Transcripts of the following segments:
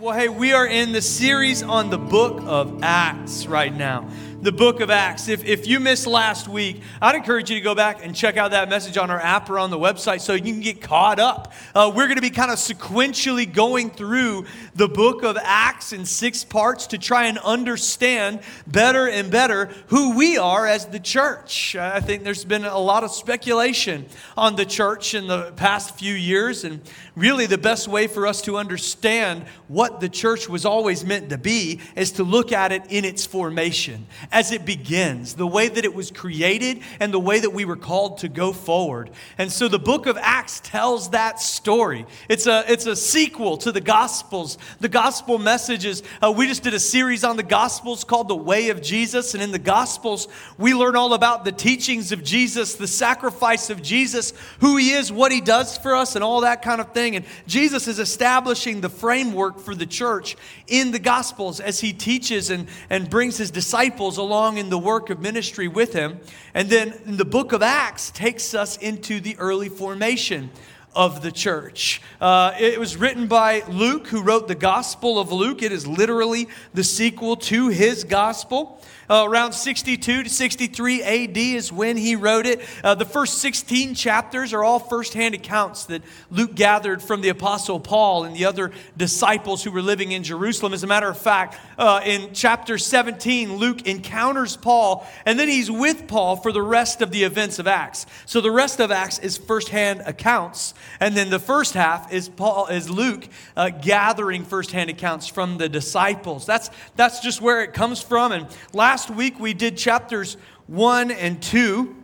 Well, hey, we are in the series on the book of Acts right now. The book of Acts. If, if you missed last week, I'd encourage you to go back and check out that message on our app or on the website so you can get caught up. Uh, we're going to be kind of sequentially going through the book of Acts in six parts to try and understand better and better who we are as the church. I think there's been a lot of speculation on the church in the past few years, and really the best way for us to understand what the church was always meant to be is to look at it in its formation as it begins, the way that it was created and the way that we were called to go forward. And so the book of Acts tells that story. It's a, it's a sequel to the Gospels. The Gospel messages, uh, we just did a series on the Gospels called The Way of Jesus. And in the Gospels, we learn all about the teachings of Jesus, the sacrifice of Jesus, who he is, what he does for us, and all that kind of thing. And Jesus is establishing the framework for the church in the Gospels as he teaches and, and brings his disciples along in the work of ministry with him. And then the book of Acts takes us into the early formation of the church. Uh, it was written by Luke, who wrote the Gospel of Luke. It is literally the sequel to his gospel. Uh, around 62 to 63 AD is when he wrote it. Uh, the first 16 chapters are all firsthand accounts that Luke gathered from the Apostle Paul and the other disciples who were living in Jerusalem. As a matter of fact, uh, in chapter 17, Luke encounters Paul, and then he's with Paul for the rest of the events of Acts. So the rest of Acts is firsthand accounts, and then the first half is Paul is Luke uh, gathering firsthand accounts from the disciples. That's that's just where it comes from. And last last week we did chapters 1 and 2,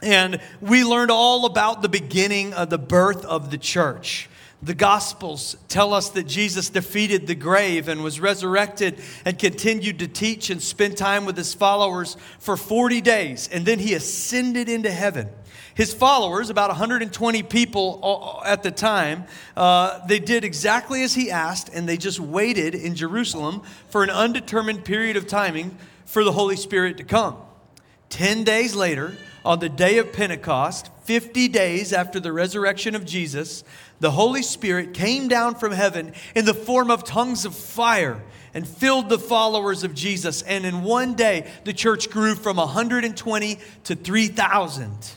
and we learned all about the beginning of the birth of the church. The Gospels tell us that Jesus defeated the grave and was resurrected and continued to teach and spend time with his followers for 40 days, and then he ascended into heaven. His followers, about 120 people at the time, uh, they did exactly as he asked, and they just waited in Jerusalem for an undetermined period of timing for the Holy Spirit to come. Ten days later, on the day of Pentecost, 50 days after the resurrection of Jesus, the Holy Spirit came down from heaven in the form of tongues of fire and filled the followers of Jesus. And in one day, the church grew from 120 to 3,000.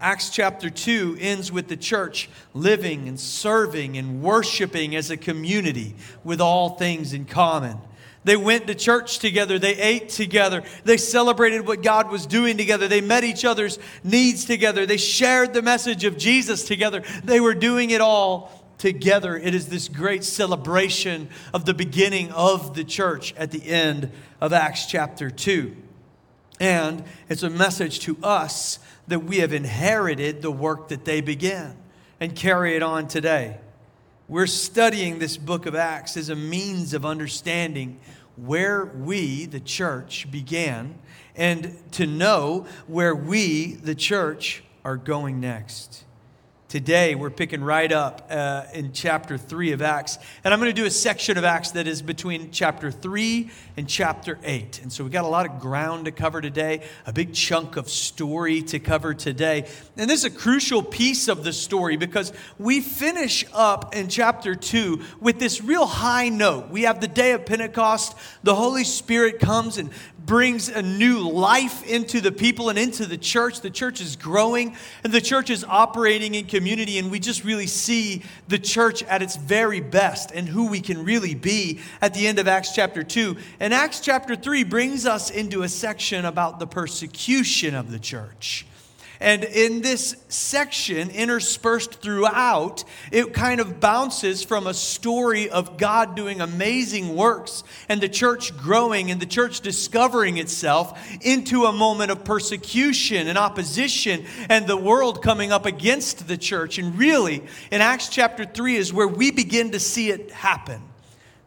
Acts chapter 2 ends with the church living and serving and worshiping as a community with all things in common. They went to church together. They ate together. They celebrated what God was doing together. They met each other's needs together. They shared the message of Jesus together. They were doing it all together. It is this great celebration of the beginning of the church at the end of Acts chapter 2. And it's a message to us that we have inherited the work that they began and carry it on today. We're studying this book of Acts as a means of understanding where we, the church, began and to know where we, the church, are going next. Today, we're picking right up uh, in chapter 3 of Acts. And I'm going to do a section of Acts that is between chapter 3 and chapter 8. And so we've got a lot of ground to cover today, a big chunk of story to cover today. And this is a crucial piece of the story because we finish up in chapter 2 with this real high note. We have the day of Pentecost, the Holy Spirit comes and brings a new life into the people and into the church. The church is growing and the church is operating in community, and we just really see the church at its very best and who we can really be at the end of Acts chapter 2. And Acts chapter 3 brings us into a section about the persecution of the church. And in this section, interspersed throughout, it kind of bounces from a story of God doing amazing works and the church growing and the church discovering itself into a moment of persecution and opposition and the world coming up against the church. And really, in Acts chapter 3 is where we begin to see it happen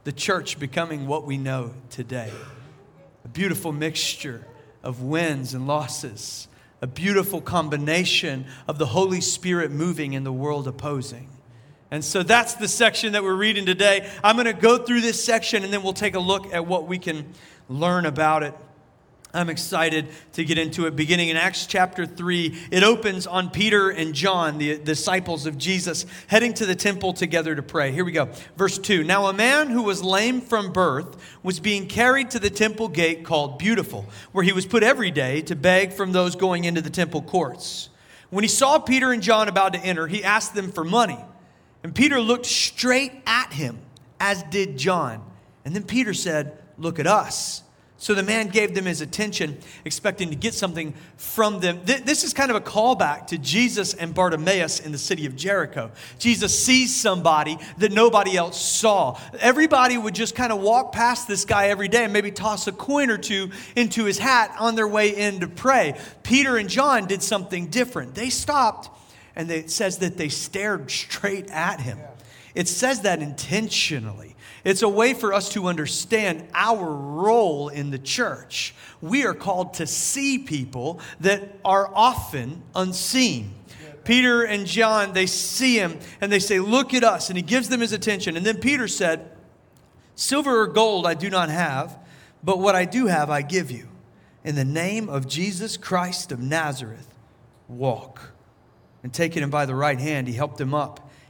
the church becoming what we know today. A beautiful mixture of wins and losses a beautiful combination of the Holy Spirit moving and the world opposing. And so that's the section that we're reading today. I'm going to go through this section and then we'll take a look at what we can learn about it. I'm excited to get into it. Beginning in Acts chapter 3, it opens on Peter and John, the disciples of Jesus, heading to the temple together to pray. Here we go. Verse 2 Now a man who was lame from birth was being carried to the temple gate called Beautiful, where he was put every day to beg from those going into the temple courts. When he saw Peter and John about to enter, he asked them for money. And Peter looked straight at him, as did John. And then Peter said, Look at us. So the man gave them his attention, expecting to get something from them. This is kind of a callback to Jesus and Bartimaeus in the city of Jericho. Jesus sees somebody that nobody else saw. Everybody would just kind of walk past this guy every day and maybe toss a coin or two into his hat on their way in to pray. Peter and John did something different. They stopped and it says that they stared straight at him. It says that intentionally. It's a way for us to understand our role in the church. We are called to see people that are often unseen. Peter and John, they see him and they say, Look at us. And he gives them his attention. And then Peter said, Silver or gold I do not have, but what I do have I give you. In the name of Jesus Christ of Nazareth, walk. And taking him by the right hand, he helped him up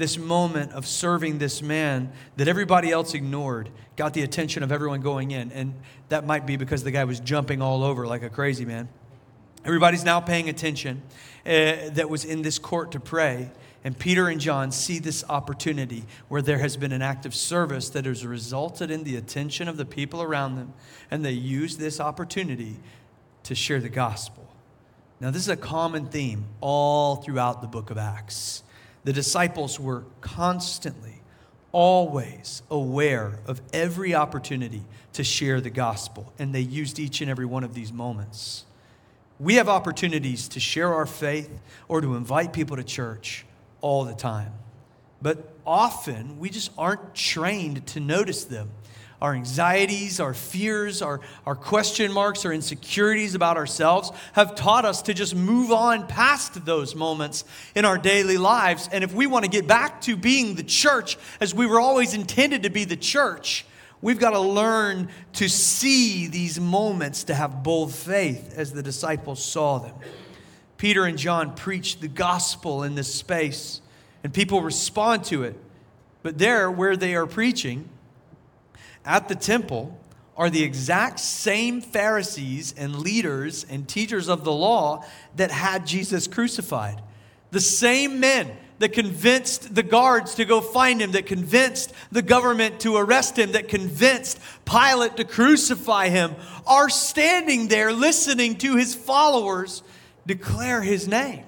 this moment of serving this man that everybody else ignored got the attention of everyone going in. And that might be because the guy was jumping all over like a crazy man. Everybody's now paying attention uh, that was in this court to pray. And Peter and John see this opportunity where there has been an act of service that has resulted in the attention of the people around them. And they use this opportunity to share the gospel. Now, this is a common theme all throughout the book of Acts. The disciples were constantly, always aware of every opportunity to share the gospel, and they used each and every one of these moments. We have opportunities to share our faith or to invite people to church all the time. But often we just aren't trained to notice them our anxieties, our fears, our, our question marks, our insecurities about ourselves have taught us to just move on past those moments in our daily lives. And if we want to get back to being the church as we were always intended to be the church, we've got to learn to see these moments, to have bold faith as the disciples saw them. Peter and John preached the gospel in this space, and people respond to it. But there, where they are preaching, at the temple are the exact same Pharisees and leaders and teachers of the law that had Jesus crucified. The same men that convinced the guards to go find him, that convinced the government to arrest him, that convinced Pilate to crucify him, are standing there listening to his followers declare his name.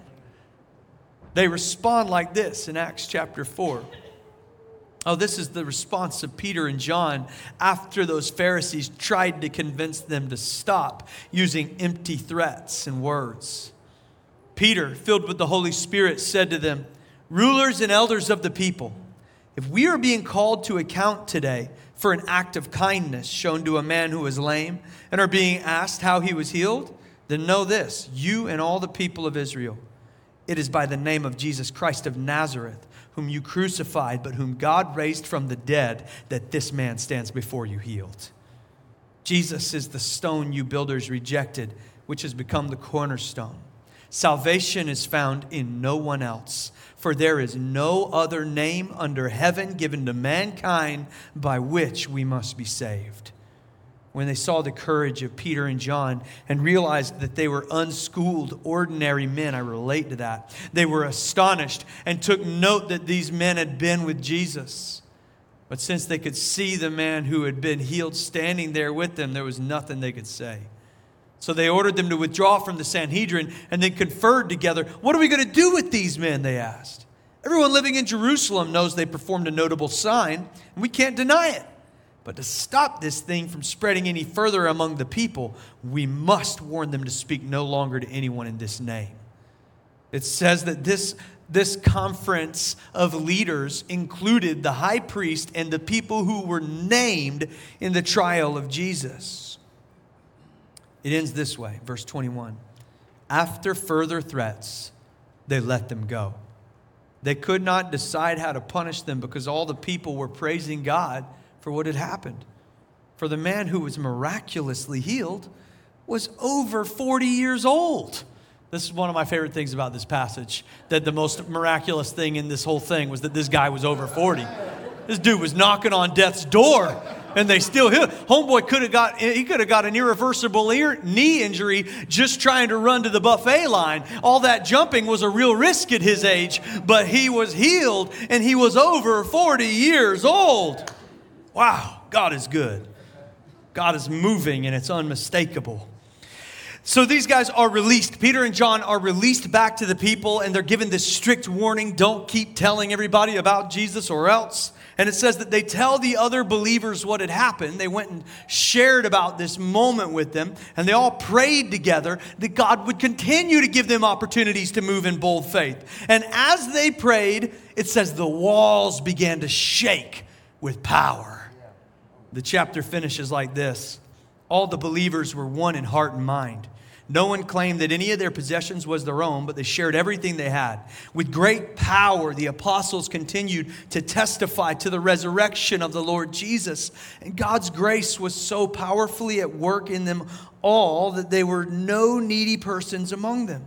They respond like this in Acts chapter 4. Oh, this is the response of Peter and John after those Pharisees tried to convince them to stop using empty threats and words. Peter, filled with the Holy Spirit, said to them, Rulers and elders of the people, if we are being called to account today for an act of kindness shown to a man who was lame and are being asked how he was healed, then know this, you and all the people of Israel. It is by the name of Jesus Christ of Nazareth whom you crucified, but whom God raised from the dead, that this man stands before you healed. Jesus is the stone you builders rejected, which has become the cornerstone. Salvation is found in no one else, for there is no other name under heaven given to mankind by which we must be saved when they saw the courage of Peter and John and realized that they were unschooled, ordinary men. I relate to that. They were astonished and took note that these men had been with Jesus. But since they could see the man who had been healed standing there with them, there was nothing they could say. So they ordered them to withdraw from the Sanhedrin and then conferred together. What are we going to do with these men? They asked. Everyone living in Jerusalem knows they performed a notable sign, and we can't deny it. But to stop this thing from spreading any further among the people, we must warn them to speak no longer to anyone in this name. It says that this, this conference of leaders included the high priest and the people who were named in the trial of Jesus. It ends this way, verse 21. After further threats, they let them go. They could not decide how to punish them because all the people were praising God for what had happened. For the man who was miraculously healed was over 40 years old. This is one of my favorite things about this passage that the most miraculous thing in this whole thing was that this guy was over 40. This dude was knocking on death's door and they still hit. Homeboy could have got he could have got an irreversible ear, knee injury just trying to run to the buffet line. All that jumping was a real risk at his age, but he was healed and he was over 40 years old. Wow, God is good. God is moving and it's unmistakable. So these guys are released. Peter and John are released back to the people, and they're given this strict warning don't keep telling everybody about Jesus or else. And it says that they tell the other believers what had happened. They went and shared about this moment with them, and they all prayed together that God would continue to give them opportunities to move in bold faith. And as they prayed, it says the walls began to shake with power. The chapter finishes like this All the believers were one in heart and mind. No one claimed that any of their possessions was their own, but they shared everything they had. With great power, the apostles continued to testify to the resurrection of the Lord Jesus. And God's grace was so powerfully at work in them all that there were no needy persons among them.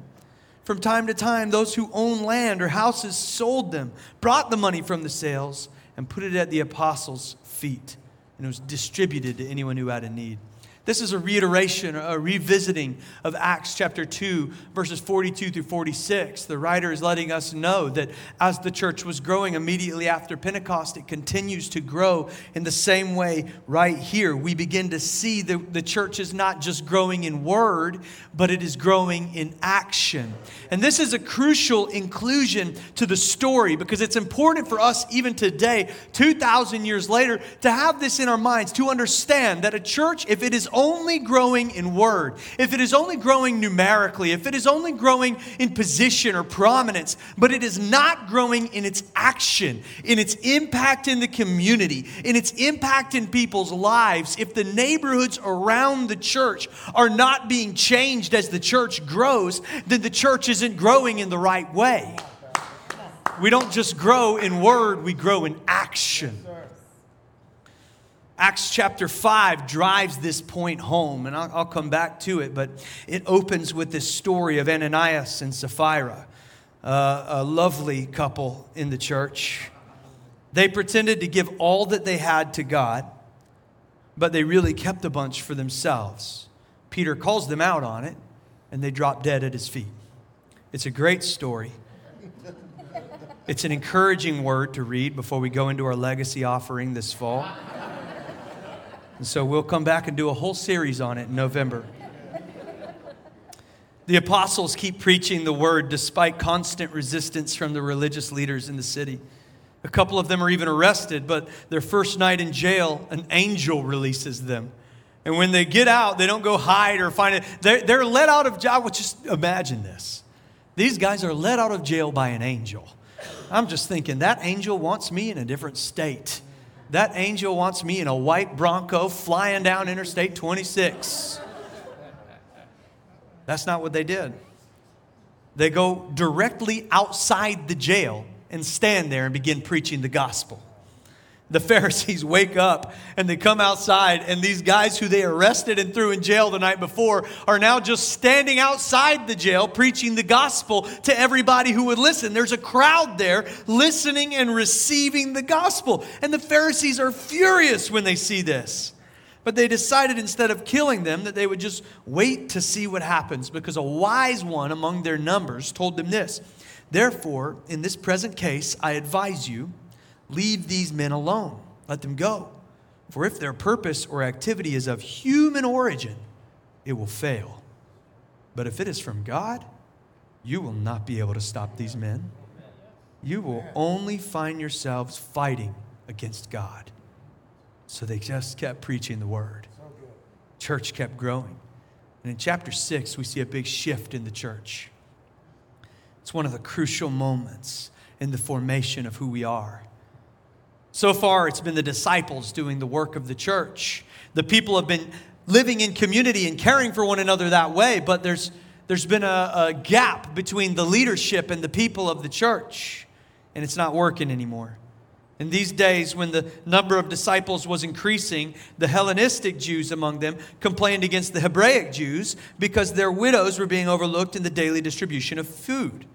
From time to time, those who owned land or houses sold them, brought the money from the sales, and put it at the apostles' feet. And it was distributed to anyone who had a need. This is a reiteration, a revisiting of Acts chapter 2, verses 42 through 46. The writer is letting us know that as the church was growing immediately after Pentecost, it continues to grow in the same way right here. We begin to see that the church is not just growing in word, but it is growing in action. And this is a crucial inclusion to the story because it's important for us, even today, 2,000 years later, to have this in our minds, to understand that a church, if it is only growing in word, if it is only growing numerically, if it is only growing in position or prominence, but it is not growing in its action, in its impact in the community, in its impact in people's lives, if the neighborhoods around the church are not being changed as the church grows, then the church isn't growing in the right way. We don't just grow in word, we grow in action. Acts chapter 5 drives this point home, and I'll, I'll, come back to it, but it opens with this story of Ananias and Sapphira, uh, a lovely couple in the church. They pretended to give all that they had to God, but they really kept a bunch for themselves. Peter calls them out on it, and they drop dead at his feet. It's a great story. It's an encouraging word to read before we go into our legacy offering this fall. And so we'll come back and do a whole series on it in November. The apostles keep preaching the word despite constant resistance from the religious leaders in the city. A couple of them are even arrested, but their first night in jail, an angel releases them. And when they get out, they don't go hide or find it. They're, they're let out of jail. Well, just imagine this. These guys are let out of jail by an angel. I'm just thinking, that angel wants me in a different state. That angel wants me in a white Bronco flying down Interstate 26. That's not what they did. They go directly outside the jail and stand there and begin preaching the gospel the Pharisees wake up and they come outside, and these guys who they arrested and threw in jail the night before are now just standing outside the jail preaching the gospel to everybody who would listen. There's a crowd there listening and receiving the gospel. And the Pharisees are furious when they see this. But they decided instead of killing them that they would just wait to see what happens because a wise one among their numbers told them this Therefore, in this present case, I advise you Leave these men alone. Let them go. For if their purpose or activity is of human origin, it will fail. But if it is from God, you will not be able to stop these men. You will only find yourselves fighting against God. So they just kept preaching the word. Church kept growing. And in chapter 6, we see a big shift in the church. It's one of the crucial moments in the formation of who we are. So far, it's been the disciples doing the work of the church. The people have been living in community and caring for one another that way, but there's, there's been a, a gap between the leadership and the people of the church, and it's not working anymore. In these days, when the number of disciples was increasing, the Hellenistic Jews among them complained against the Hebraic Jews because their widows were being overlooked in the daily distribution of food.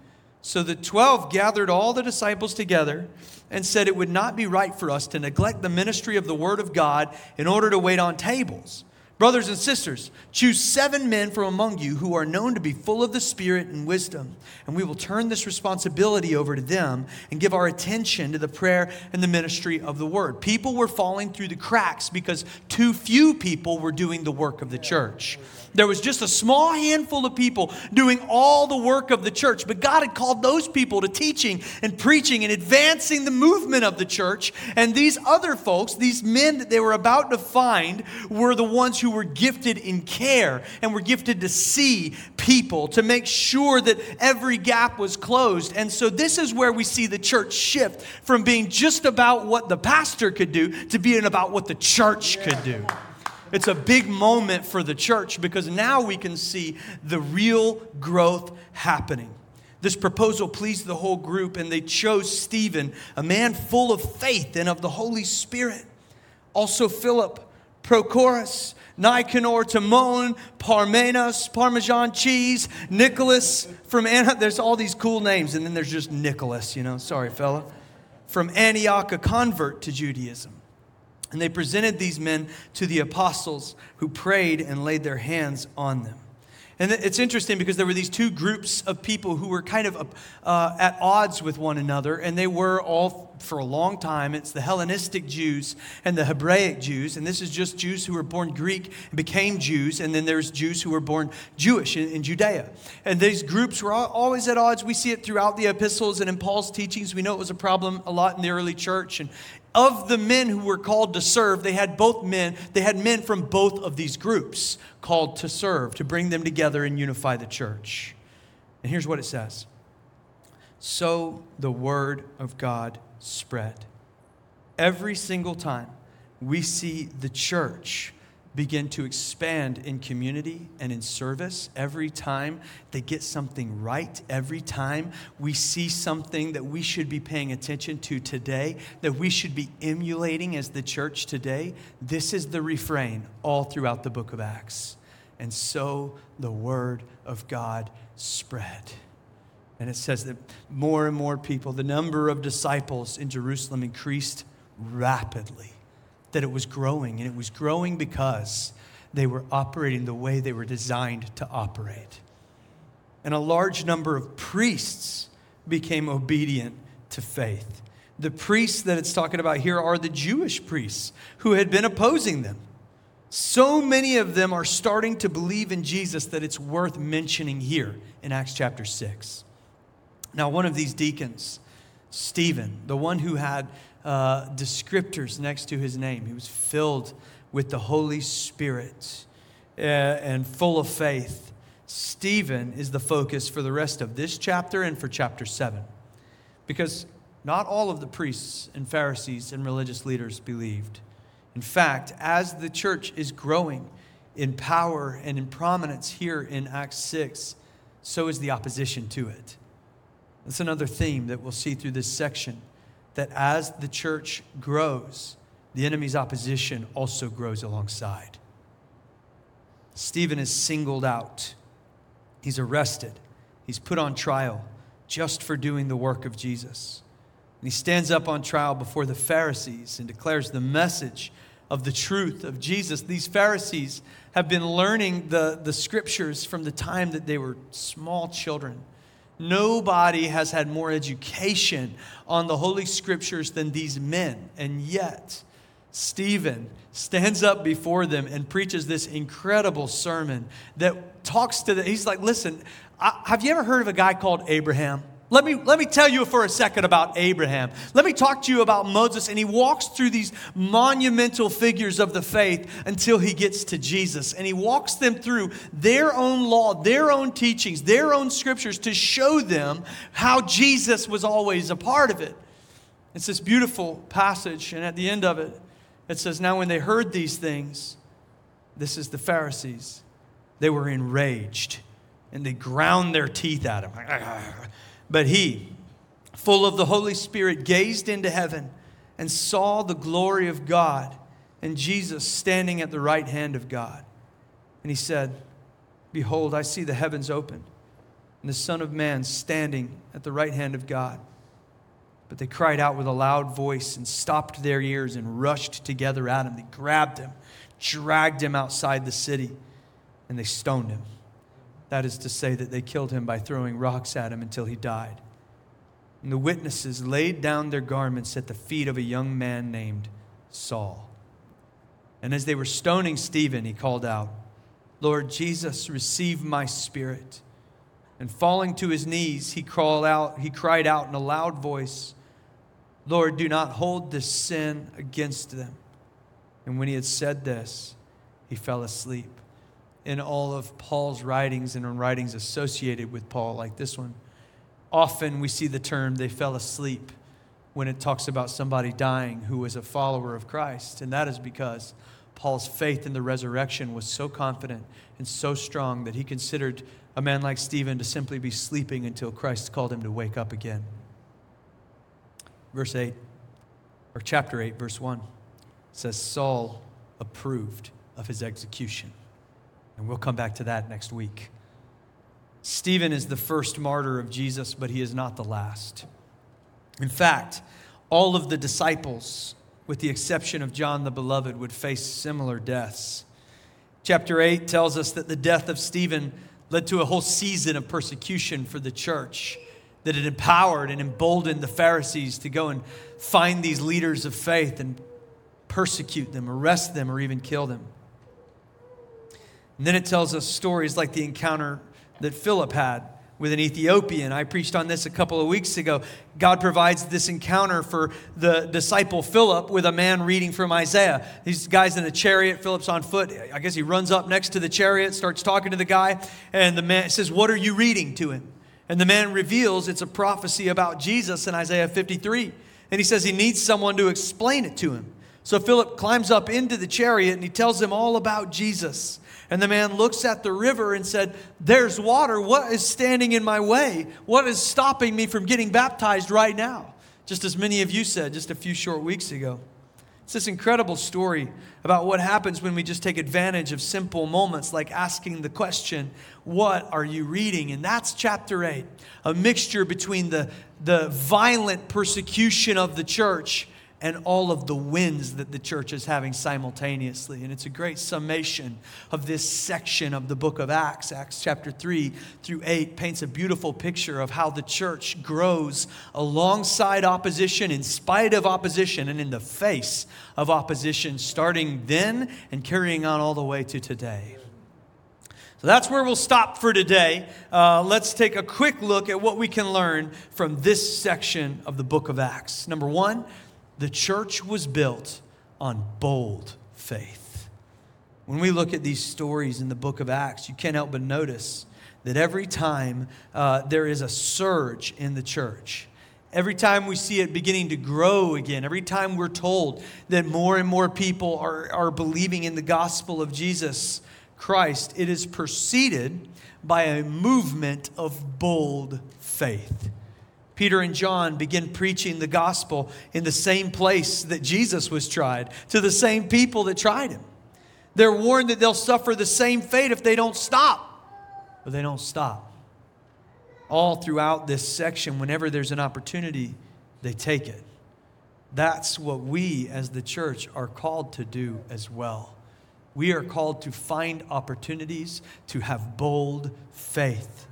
So the twelve gathered all the disciples together and said, It would not be right for us to neglect the ministry of the Word of God in order to wait on tables. Brothers and sisters, choose seven men from among you who are known to be full of the Spirit and wisdom, and we will turn this responsibility over to them and give our attention to the prayer and the ministry of the Word. People were falling through the cracks because too few people were doing the work of the church. There was just a small handful of people doing all the work of the church, but God had called those people to teaching and preaching and advancing the movement of the church. And these other folks, these men that they were about to find, were the ones who were gifted in care and were gifted to see people, to make sure that every gap was closed. And so, this is where we see the church shift from being just about what the pastor could do to being about what the church could do. It's a big moment for the church because now we can see the real growth happening. This proposal pleased the whole group, and they chose Stephen, a man full of faith and of the Holy Spirit. Also, Philip, Prochorus, Nicanor, Timon, Parmenas, Parmesan cheese, Nicholas from Antioch. There's all these cool names, and then there's just Nicholas, you know. Sorry, fella. From Antioch, a convert to Judaism. And they presented these men to the apostles who prayed and laid their hands on them. And it's interesting because there were these two groups of people who were kind of uh, at odds with one another, and they were all for a long time. It's the Hellenistic Jews and the Hebraic Jews, and this is just Jews who were born Greek and became Jews, and then there's Jews who were born Jewish in, in Judea. And these groups were always at odds. We see it throughout the epistles and in Paul's teachings. We know it was a problem a lot in the early church, and of the men who were called to serve, they had both men, they had men from both of these groups called to serve, to bring them together and unify the church. And here's what it says So the word of God spread. Every single time we see the church begin to expand in community and in service every time they get something right, every time we see something that we should be paying attention to today, that we should be emulating as the church today. This is the refrain all throughout the book of Acts. And so the word of God spread. And it says that more and more people, the number of disciples in Jerusalem increased rapidly that it was growing, and it was growing because they were operating the way they were designed to operate. And a large number of priests became obedient to faith. The priests that it's talking about here are the Jewish priests who had been opposing them. So many of them are starting to believe in Jesus that it's worth mentioning here in Acts chapter 6. Now, one of these deacons, Stephen, the one who had uh, descriptors next to his name. He was filled with the Holy Spirit uh, and full of faith. Stephen is the focus for the rest of this chapter and for chapter 7. Because not all of the priests and Pharisees and religious leaders believed. In fact, as the church is growing in power and in prominence here in Acts 6, so is the opposition to it. That's another theme that we'll see through this section that as the church grows, the enemy's opposition also grows alongside. Stephen is singled out. He's arrested. He's put on trial just for doing the work of Jesus. And he stands up on trial before the Pharisees and declares the message of the truth of Jesus. These Pharisees have been learning the, the scriptures from the time that they were small children. Nobody has had more education on the Holy Scriptures than these men. And yet, Stephen stands up before them and preaches this incredible sermon that talks to them. He's like, listen, I, have you ever heard of a guy called Abraham? Let me, let me tell you for a second about Abraham. Let me talk to you about Moses. And he walks through these monumental figures of the faith until he gets to Jesus. And he walks them through their own law, their own teachings, their own scriptures to show them how Jesus was always a part of it. It's this beautiful passage. And at the end of it, it says, Now when they heard these things, this is the Pharisees, they were enraged and they ground their teeth at him. But he, full of the Holy Spirit, gazed into heaven and saw the glory of God and Jesus standing at the right hand of God. And he said, Behold, I see the heavens open and the Son of Man standing at the right hand of God. But they cried out with a loud voice and stopped their ears and rushed together at him. They grabbed him, dragged him outside the city, and they stoned him. That is to say, that they killed him by throwing rocks at him until he died. And the witnesses laid down their garments at the feet of a young man named Saul. And as they were stoning Stephen, he called out, Lord Jesus, receive my spirit. And falling to his knees, he crawled out, he cried out in a loud voice, Lord, do not hold this sin against them. And when he had said this, he fell asleep in all of Paul's writings and in writings associated with Paul, like this one, often we see the term they fell asleep when it talks about somebody dying who was a follower of Christ. And that is because Paul's faith in the resurrection was so confident and so strong that he considered a man like Stephen to simply be sleeping until Christ called him to wake up again. Verse 8, or chapter 8, verse 1 says Saul approved of his execution. And we'll come back to that next week. Stephen is the first martyr of Jesus, but he is not the last. In fact, all of the disciples, with the exception of John the Beloved, would face similar deaths. Chapter 8 tells us that the death of Stephen led to a whole season of persecution for the church, that it empowered and emboldened the Pharisees to go and find these leaders of faith and persecute them, arrest them, or even kill them. And then it tells us stories like the encounter that Philip had with an Ethiopian. I preached on this a couple of weeks ago. God provides this encounter for the disciple Philip with a man reading from Isaiah. These guys in a chariot, Philip's on foot. I guess he runs up next to the chariot, starts talking to the guy, and the man says, What are you reading to him? And the man reveals it's a prophecy about Jesus in Isaiah 53. And he says he needs someone to explain it to him. So Philip climbs up into the chariot and he tells him all about Jesus. And the man looks at the river and said, There's water. What is standing in my way? What is stopping me from getting baptized right now? Just as many of you said just a few short weeks ago. It's this incredible story about what happens when we just take advantage of simple moments like asking the question, What are you reading? And that's chapter 8, a mixture between the, the violent persecution of the church and all of the wins that the church is having simultaneously. And it's a great summation of this section of the book of Acts. Acts chapter 3 through 8 paints a beautiful picture of how the church grows alongside opposition, in spite of opposition, and in the face of opposition, starting then and carrying on all the way to today. So that's where we'll stop for today. Uh, let's take a quick look at what we can learn from this section of the book of Acts. Number one, the church was built on bold faith. When we look at these stories in the book of Acts, you can't help but notice that every time uh, there is a surge in the church, every time we see it beginning to grow again, every time we're told that more and more people are, are believing in the gospel of Jesus Christ, it is preceded by a movement of bold faith. Peter and John begin preaching the gospel in the same place that Jesus was tried, to the same people that tried him. They're warned that they'll suffer the same fate if they don't stop, but they don't stop. All throughout this section, whenever there's an opportunity, they take it. That's what we as the church are called to do as well. We are called to find opportunities to have bold faith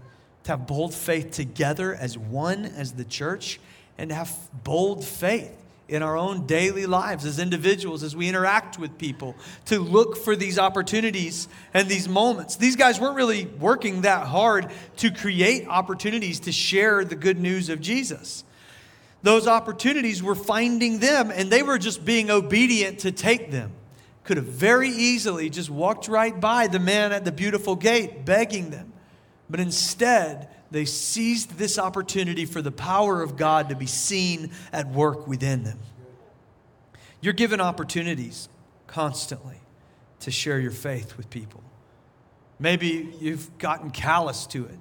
to have bold faith together as one, as the church, and to have bold faith in our own daily lives as individuals, as we interact with people, to look for these opportunities and these moments. These guys weren't really working that hard to create opportunities to share the good news of Jesus. Those opportunities were finding them, and they were just being obedient to take them. Could have very easily just walked right by the man at the beautiful gate begging them. But instead, they seized this opportunity for the power of God to be seen at work within them. You're given opportunities constantly to share your faith with people. Maybe you've gotten callous to it.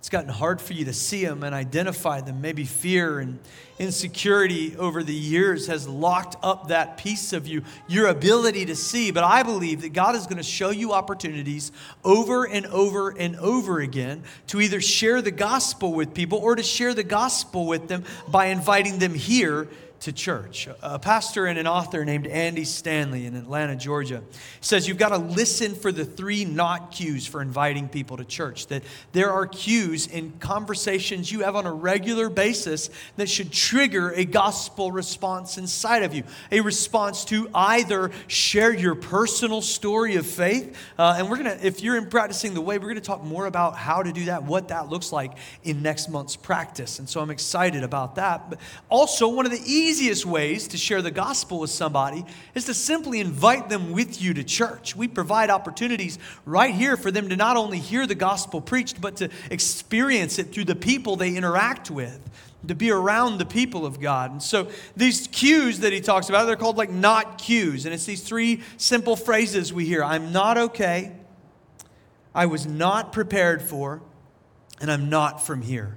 It's gotten hard for you to see them and identify them. Maybe fear and insecurity over the years has locked up that piece of you, your ability to see. But I believe that God is going to show you opportunities over and over and over again to either share the gospel with people or to share the gospel with them by inviting them here to church. A pastor and an author named Andy Stanley in Atlanta, Georgia, says you've got to listen for the three not cues for inviting people to church. That there are cues in conversations you have on a regular basis that should trigger a gospel response inside of you. A response to either share your personal story of faith, uh, and we're going to, if you're in practicing the way, we're going to talk more about how to do that, what that looks like in next month's practice. And so I'm excited about that. But also, one of the easiest easiest ways to share the gospel with somebody is to simply invite them with you to church. We provide opportunities right here for them to not only hear the gospel preached, but to experience it through the people they interact with to be around the people of God. And so these cues that he talks about, they're called like not cues. And it's these three simple phrases we hear I'm not okay, I was not prepared for, and I'm not from here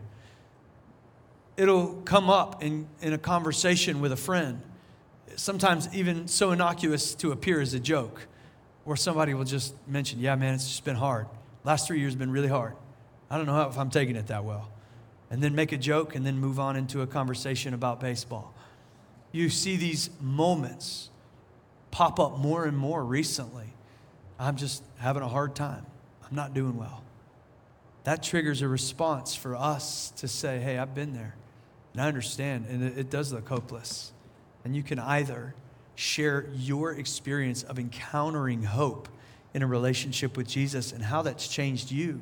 it'll come up in, in a conversation with a friend, sometimes even so innocuous to appear as a joke, where somebody will just mention, Yeah, man, it's just been hard. Last three years have been really hard. I don't know how, if I'm taking it that well. And then make a joke and then move on into a conversation about baseball. You see these moments pop up more and more recently. I'm just having a hard time. I'm not doing well. That triggers a response for us to say, Hey, I've been there. And I understand, and it, it does look hopeless. And you can either share your experience of encountering hope in a relationship with Jesus and how that's changed you.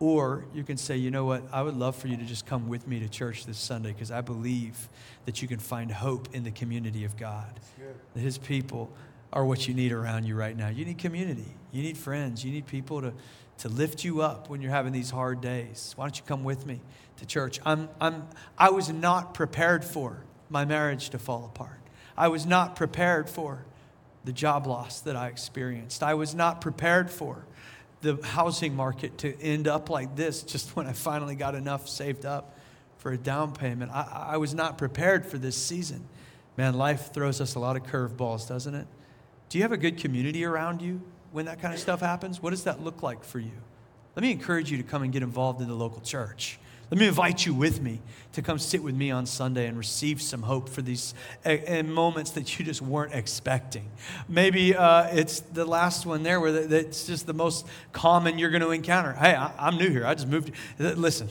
Or you can say, you know what, I would love for you to just come with me to church this Sunday because I believe that you can find hope in the community of God. That His people are what you need around you right now. You need community, you need friends, you need people to, to lift you up when you're having these hard days. Why don't you come with me? To church. I'm, I'm, I was not prepared for my marriage to fall apart. I was not prepared for the job loss that I experienced. I was not prepared for the housing market to end up like this just when I finally got enough saved up for a down payment. I, I was not prepared for this season. Man, life throws us a lot of curveballs, doesn't it? Do you have a good community around you when that kind of stuff happens? What does that look like for you? Let me encourage you to come and get involved in the local church. Let me invite you with me to come sit with me on Sunday and receive some hope for these uh, moments that you just weren't expecting. Maybe uh, it's the last one there where it's just the most common you're going to encounter. Hey, I, am new here. I just moved. Listen,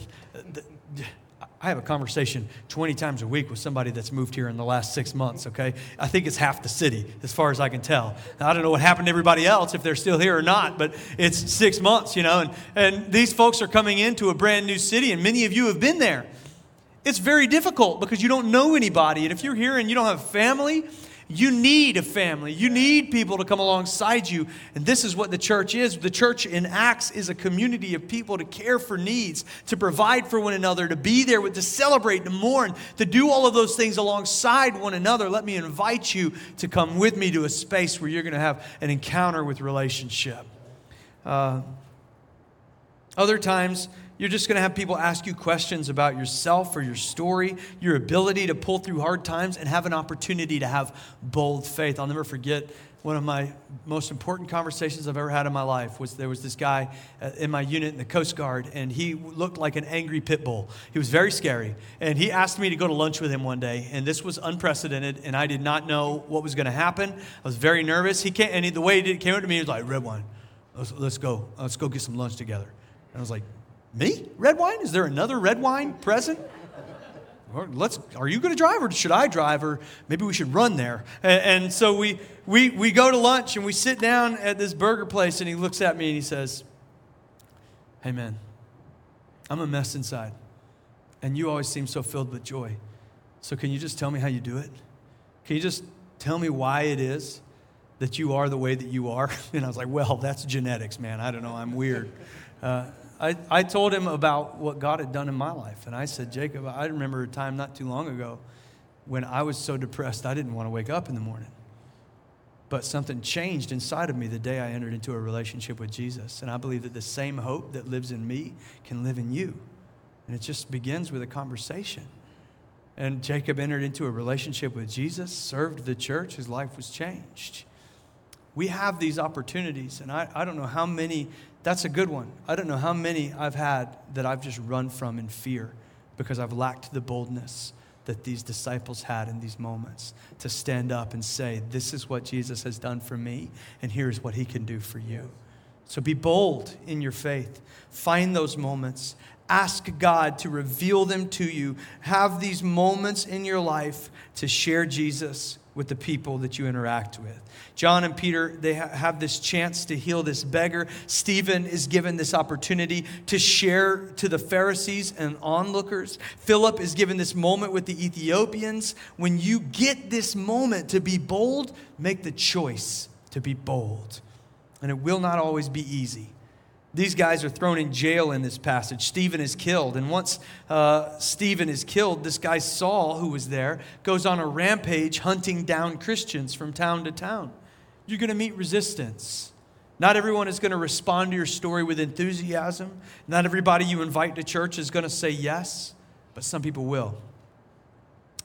I have a conversation 20 times a week with somebody that's moved here in the last six months, okay? I think it's half the city, as far as I can tell. Now, I don't know what happened to everybody else, if they're still here or not, but it's six months, you know? And, and these folks are coming into a brand new city, and many of you have been there. It's very difficult because you don't know anybody. And if you're here and you don't have family, you need a family. You need people to come alongside you. And this is what the church is. The church in Acts is a community of people to care for needs, to provide for one another, to be there, with, to celebrate, to mourn, to do all of those things alongside one another. Let me invite you to come with me to a space where you're going to have an encounter with relationship. Uh, other times, you're just going to have people ask you questions about yourself or your story, your ability to pull through hard times, and have an opportunity to have bold faith. I'll never forget one of my most important conversations I've ever had in my life was there was this guy uh, in my unit in the Coast Guard, and he looked like an angry pit bull. He was very scary, and he asked me to go to lunch with him one day, and this was unprecedented, and I did not know what was going to happen. I was very nervous. He came, and he, the way he came up to me, he was like, "Red wine, let's, let's go, let's go get some lunch together." And I was like, me? Red wine? Is there another red wine present? let's, are you going to drive or should I drive? Or maybe we should run there. And, and so we, we, we go to lunch and we sit down at this burger place and he looks at me and he says, Hey, man, I'm a mess inside. And you always seem so filled with joy. So can you just tell me how you do it? Can you just tell me why it is that you are the way that you are? And I was like, Well, that's genetics, man. I don't know. I'm weird. Uh, I, I told him about what God had done in my life. And I said, Jacob, I remember a time not too long ago when I was so depressed I didn't want to wake up in the morning. But something changed inside of me the day I entered into a relationship with Jesus. And I believe that the same hope that lives in me can live in you. And it just begins with a conversation. And Jacob entered into a relationship with Jesus, served the church, his life was changed. We have these opportunities, and I, I don't know how many that's a good one. I don't know how many I've had that I've just run from in fear because I've lacked the boldness that these disciples had in these moments to stand up and say, This is what Jesus has done for me, and here's what he can do for you. So be bold in your faith. Find those moments. Ask God to reveal them to you. Have these moments in your life to share Jesus with the people that you interact with. John and Peter, they have this chance to heal this beggar. Stephen is given this opportunity to share to the Pharisees and onlookers. Philip is given this moment with the Ethiopians. When you get this moment to be bold, make the choice to be bold. And it will not always be easy. These guys are thrown in jail in this passage. Stephen is killed. And once uh, Stephen is killed, this guy Saul, who was there, goes on a rampage hunting down Christians from town to town. You're going to meet resistance. Not everyone is going to respond to your story with enthusiasm. Not everybody you invite to church is going to say yes, but some people will.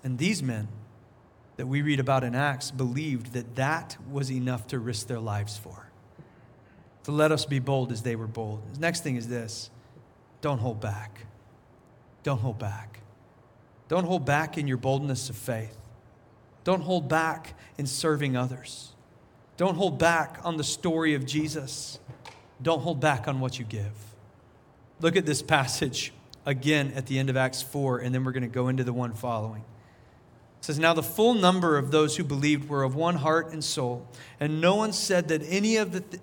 And these men that we read about in Acts believed that that was enough to risk their lives for. So let us be bold as they were bold. The next thing is this don't hold back. Don't hold back. Don't hold back in your boldness of faith. Don't hold back in serving others. Don't hold back on the story of Jesus. Don't hold back on what you give. Look at this passage again at the end of Acts 4, and then we're going to go into the one following. It says, Now the full number of those who believed were of one heart and soul, and no one said that any of the. Th-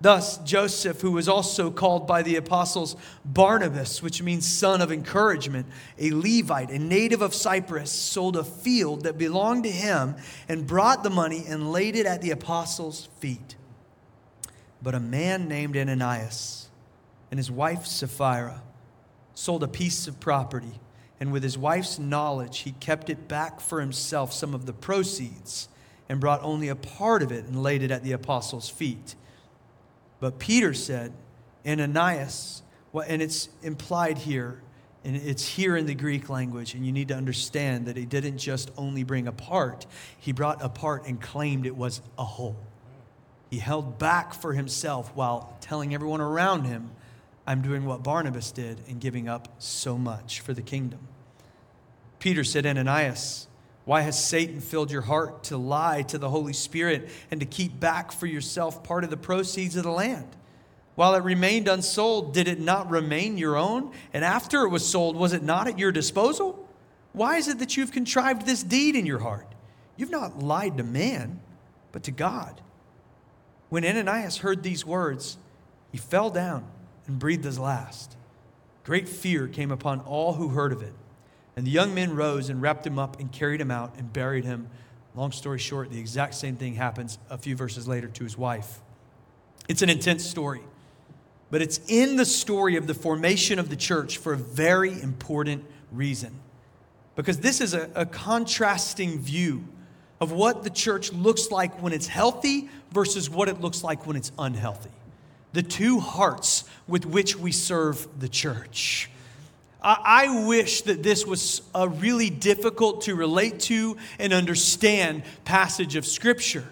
Thus, Joseph, who was also called by the apostles Barnabas, which means son of encouragement, a Levite, a native of Cyprus, sold a field that belonged to him and brought the money and laid it at the apostles' feet. But a man named Ananias and his wife Sapphira sold a piece of property, and with his wife's knowledge, he kept it back for himself some of the proceeds and brought only a part of it and laid it at the apostles' feet. But Peter said, Ananias, well, and it's implied here, and it's here in the Greek language, and you need to understand that he didn't just only bring a part, he brought a part and claimed it was a whole. He held back for himself while telling everyone around him, I'm doing what Barnabas did and giving up so much for the kingdom. Peter said, Ananias, why has Satan filled your heart to lie to the Holy Spirit and to keep back for yourself part of the proceeds of the land? While it remained unsold, did it not remain your own? And after it was sold, was it not at your disposal? Why is it that you've contrived this deed in your heart? You've not lied to man, but to God. When Ananias heard these words, he fell down and breathed his last. Great fear came upon all who heard of it. And the young men rose and wrapped him up and carried him out and buried him. Long story short, the exact same thing happens a few verses later to his wife. It's an intense story, but it's in the story of the formation of the church for a very important reason. Because this is a, a contrasting view of what the church looks like when it's healthy versus what it looks like when it's unhealthy. The two hearts with which we serve the church. I wish that this was a really difficult to relate to and understand passage of Scripture.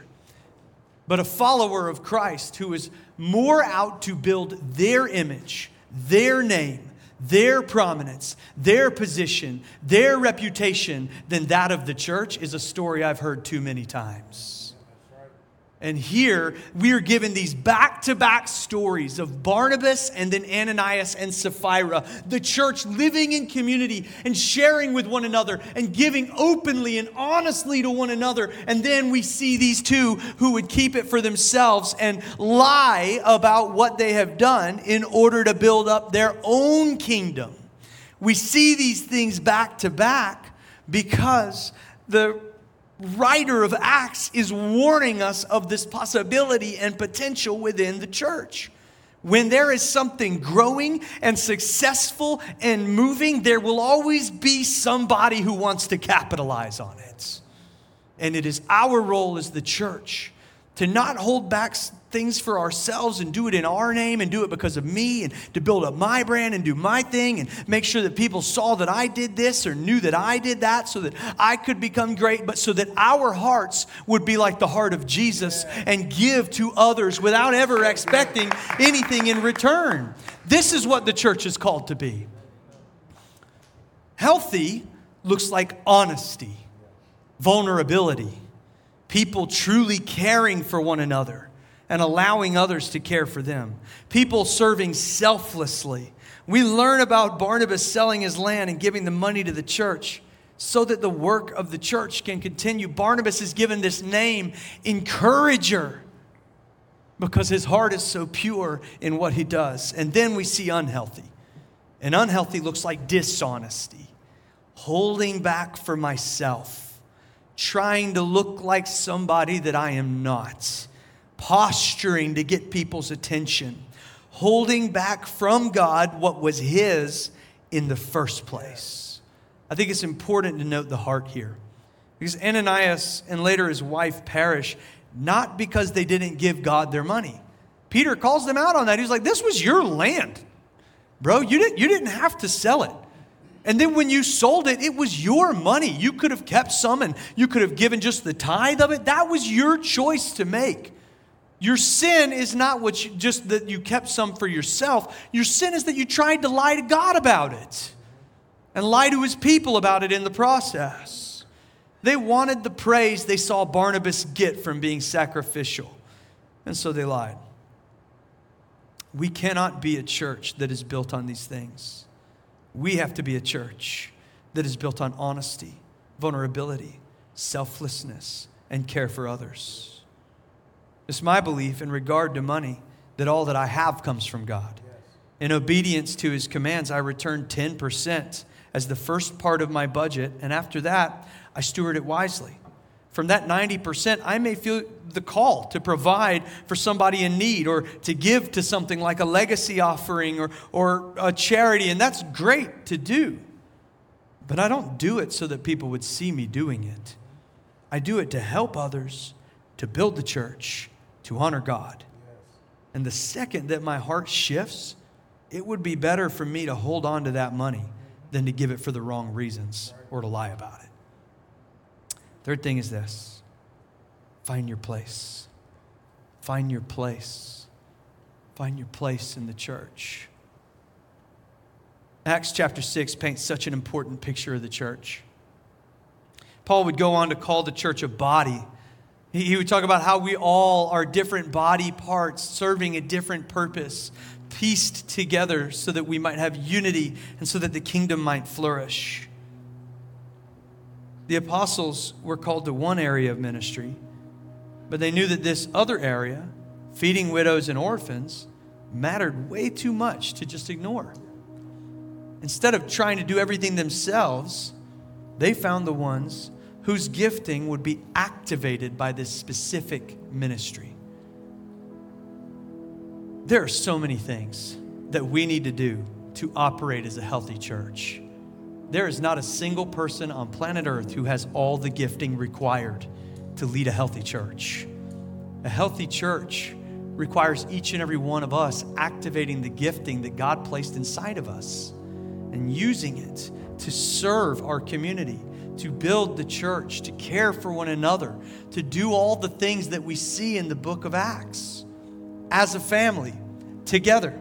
but a follower of Christ who is more out to build their image, their name, their prominence, their position, their reputation than that of the church is a story I've heard too many times. And here we are given these back to back stories of Barnabas and then Ananias and Sapphira, the church living in community and sharing with one another and giving openly and honestly to one another. And then we see these two who would keep it for themselves and lie about what they have done in order to build up their own kingdom. We see these things back to back because the writer of Acts is warning us of this possibility and potential within the church. When there is something growing and successful and moving, there will always be somebody who wants to capitalize on it. And it is our role as the church to not hold back things for ourselves and do it in our name and do it because of me and to build up my brand and do my thing and make sure that people saw that I did this or knew that I did that so that I could become great, but so that our hearts would be like the heart of Jesus and give to others without ever expecting anything in return. This is what the church is called to be. Healthy looks like honesty, vulnerability people truly caring for one another and allowing others to care for them, people serving selflessly. We learn about Barnabas selling his land and giving the money to the church so that the work of the church can continue. Barnabas is given this name, encourager, because his heart is so pure in what he does. And then we see unhealthy. And unhealthy looks like dishonesty, holding back for myself trying to look like somebody that I am not, posturing to get people's attention, holding back from God what was His in the first place. I think it's important to note the heart here. Because Ananias and later his wife perish not because they didn't give God their money. Peter calls them out on that. He's like, This was your land, bro. You didn't, you didn't have to sell it. And then when you sold it, it was your money. You could have kept some and you could have given just the tithe of it. That was your choice to make. Your sin is not what you, just that you kept some for yourself. Your sin is that you tried to lie to God about it and lie to his people about it in the process. They wanted the praise they saw Barnabas get from being sacrificial, and so they lied. We cannot be a church that is built on these things. We have to be a church that is built on honesty, vulnerability, selflessness, and care for others. It's my belief in regard to money that all that I have comes from God. In obedience to his commands, I return 10% as the first part of my budget, and after that, I steward it wisely. From that 90%, I may feel the call to provide for somebody in need or to give to something like a legacy offering or, or a charity, and that's great to do. But I don't do it so that people would see me doing it. I do it to help others, to build the church, to honor God. And the second that my heart shifts, it would be better for me to hold on to that money than to give it for the wrong reasons or to lie about it. Third thing is this find your place. Find your place. Find your place in the church. Acts chapter 6 paints such an important picture of the church. Paul would go on to call the church a body. He would talk about how we all are different body parts serving a different purpose, pieced together so that we might have unity and so that the kingdom might flourish. The apostles were called to one area of ministry, but they knew that this other area, feeding widows and orphans, mattered way too much to just ignore. Instead of trying to do everything themselves, they found the ones whose gifting would be activated by this specific ministry. There are so many things that we need to do to operate as a healthy church. There is not a single person on planet Earth who has all the gifting required to lead a healthy church. A healthy church requires each and every one of us activating the gifting that God placed inside of us and using it to serve our community, to build the church, to care for one another, to do all the things that we see in the book of Acts as a family together.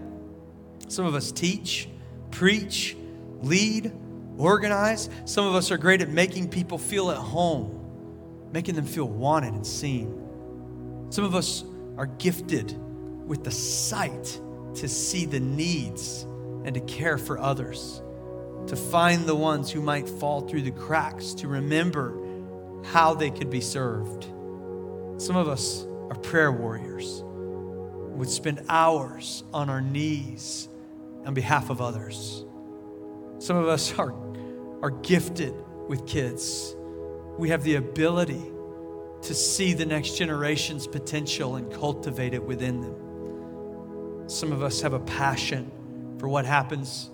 Some of us teach, preach, lead, organize. Some of us are great at making people feel at home, making them feel wanted and seen. Some of us are gifted with the sight to see the needs and to care for others, to find the ones who might fall through the cracks, to remember how they could be served. Some of us are prayer warriors, would spend hours on our knees on behalf of others. Some of us are, are gifted with kids. We have the ability to see the next generation's potential and cultivate it within them. Some of us have a passion for what happens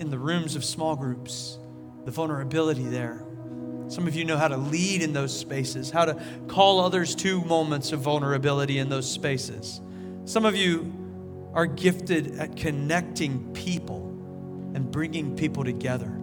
in the rooms of small groups, the vulnerability there. Some of you know how to lead in those spaces, how to call others to moments of vulnerability in those spaces. Some of you are gifted at connecting people and bringing people together.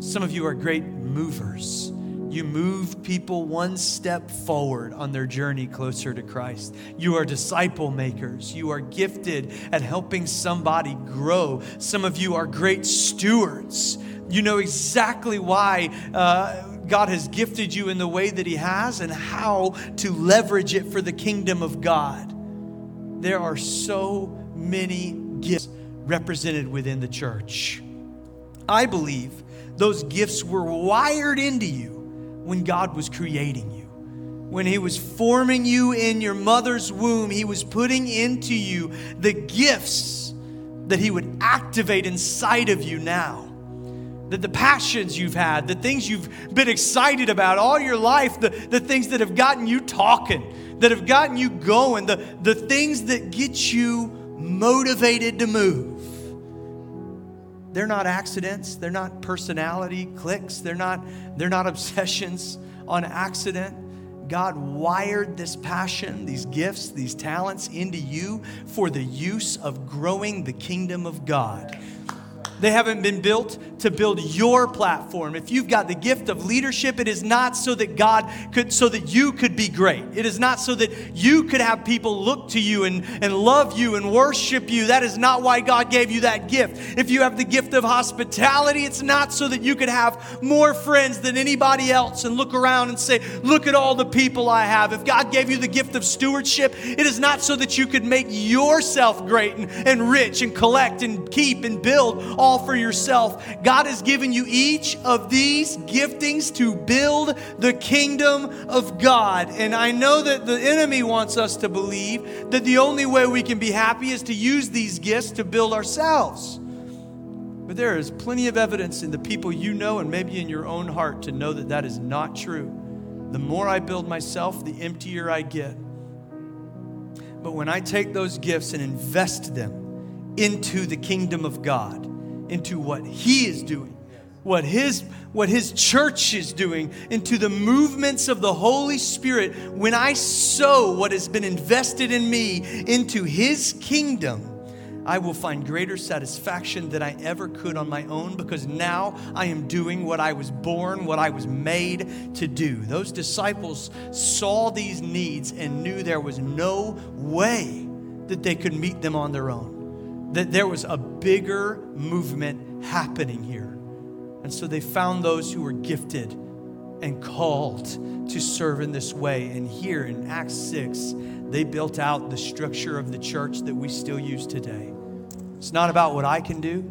Some of you are great movers. You move people one step forward on their journey closer to Christ. You are disciple makers. You are gifted at helping somebody grow. Some of you are great stewards. You know exactly why uh, God has gifted you in the way that He has and how to leverage it for the kingdom of God. There are so many gifts represented within the church. I believe those gifts were wired into you when God was creating you. When He was forming you in your mother's womb, He was putting into you the gifts that He would activate inside of you now. That the passions you've had, the things you've been excited about all your life, the, the things that have gotten you talking, that have gotten you going, the, the things that get you motivated to move they're not accidents, they're not personality clicks, they're not, they're not obsessions on accident. God wired this passion, these gifts, these talents into you for the use of growing the kingdom of God. They haven't been built to build your platform. If you've got the gift of leadership, it is not so that God could, so that you could be great. It is not so that you could have people look to you and, and love you and worship you. That is not why God gave you that gift. If you have the gift of hospitality, it's not so that you could have more friends than anybody else and look around and say, Look at all the people I have. If God gave you the gift of stewardship, it is not so that you could make yourself great and, and rich and collect and keep and build all all for yourself. God has given you each of these giftings to build the kingdom of God. And I know that the enemy wants us to believe that the only way we can be happy is to use these gifts to build ourselves. But there is plenty of evidence in the people you know and maybe in your own heart to know that that is not true. The more I build myself, the emptier I get. But when I take those gifts and invest them into the kingdom of God, into what He is doing, what His what His church is doing, into the movements of the Holy Spirit. When I sow what has been invested in me into His kingdom, I will find greater satisfaction than I ever could on my own because now I am doing what I was born, what I was made to do. Those disciples saw these needs and knew there was no way that they could meet them on their own that there was a bigger movement happening here. And so they found those who were gifted and called to serve in this way. And here in Acts 6, they built out the structure of the church that we still use today. It's not about what I can do,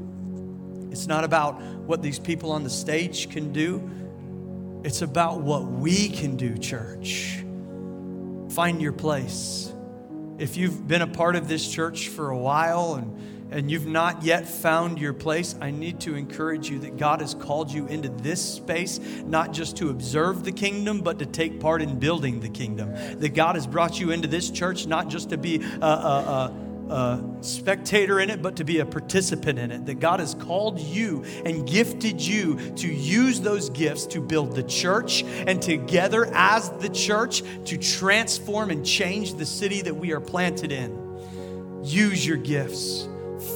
it's not about what these people on the stage can do. It's about what we can do, church. Find your place. If you've been a part of this church for a while and and you've not yet found your place, I need to encourage you that God has called you into this space, not just to observe the kingdom, but to take part in building the kingdom. That God has brought you into this church not just to be a, a, a, a spectator in it, but to be a participant in it. That God has called you and gifted you to use those gifts to build the church and together as the church to transform and change the city that we are planted in. Use your gifts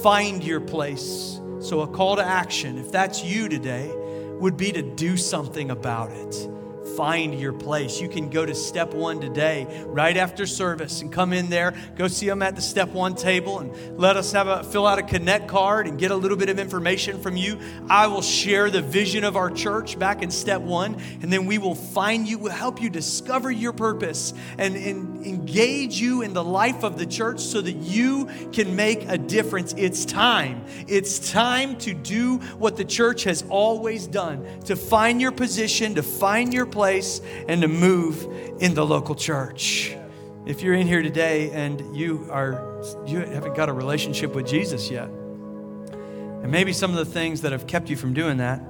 find your place. So, a call to action, if that's you today, would be to do something about it find your place. You can go to step one today, right after service, and come in there. Go see them at the step one table and let us have a fill out a connect card and get a little bit of information from you. I will share the vision of our church back in step one, and then we will find you, we'll help you discover your purpose and, and engage you in the life of the church so that you can make a difference. It's time. It's time to do what the church has always done to find your position, to find your place place and to move in the local church. If you're in here today and you are you haven't got a relationship with Jesus yet, and maybe some of the things that have kept you from doing that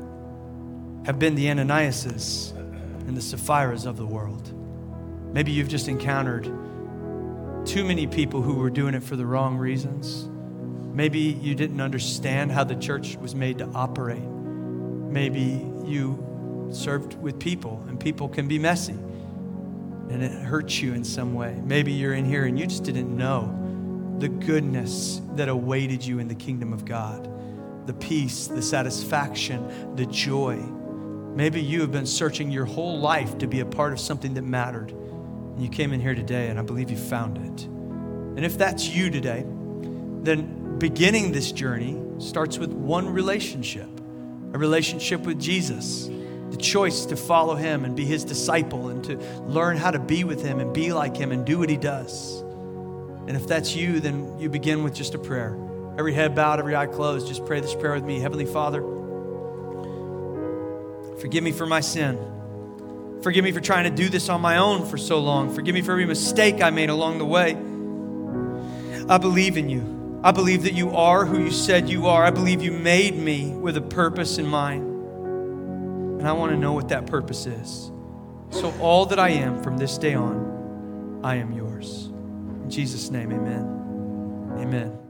have been the Ananiases and the Sapphiras of the world. Maybe you've just encountered too many people who were doing it for the wrong reasons. Maybe you didn't understand how the church was made to operate. Maybe you served with people, and people can be messy and it hurts you in some way. Maybe you're in here and you just didn't know the goodness that awaited you in the kingdom of God the peace, the satisfaction, the joy. Maybe you have been searching your whole life to be a part of something that mattered. And you came in here today, and I believe you found it. And if that's you today, then beginning this journey starts with one relationship a relationship with Jesus the choice to follow him and be his disciple and to learn how to be with him and be like him and do what he does. And if that's you, then you begin with just a prayer. Every head bowed, every eye closed. Just pray this prayer with me. Heavenly Father, forgive me for my sin. Forgive me for trying to do this on my own for so long. Forgive me for every mistake I made along the way. I believe in you. I believe that you are who you said you are. I believe you made me with a purpose in mind. And I want to know what that purpose is. So, all that I am from this day on, I am yours. In Jesus' name, amen. Amen.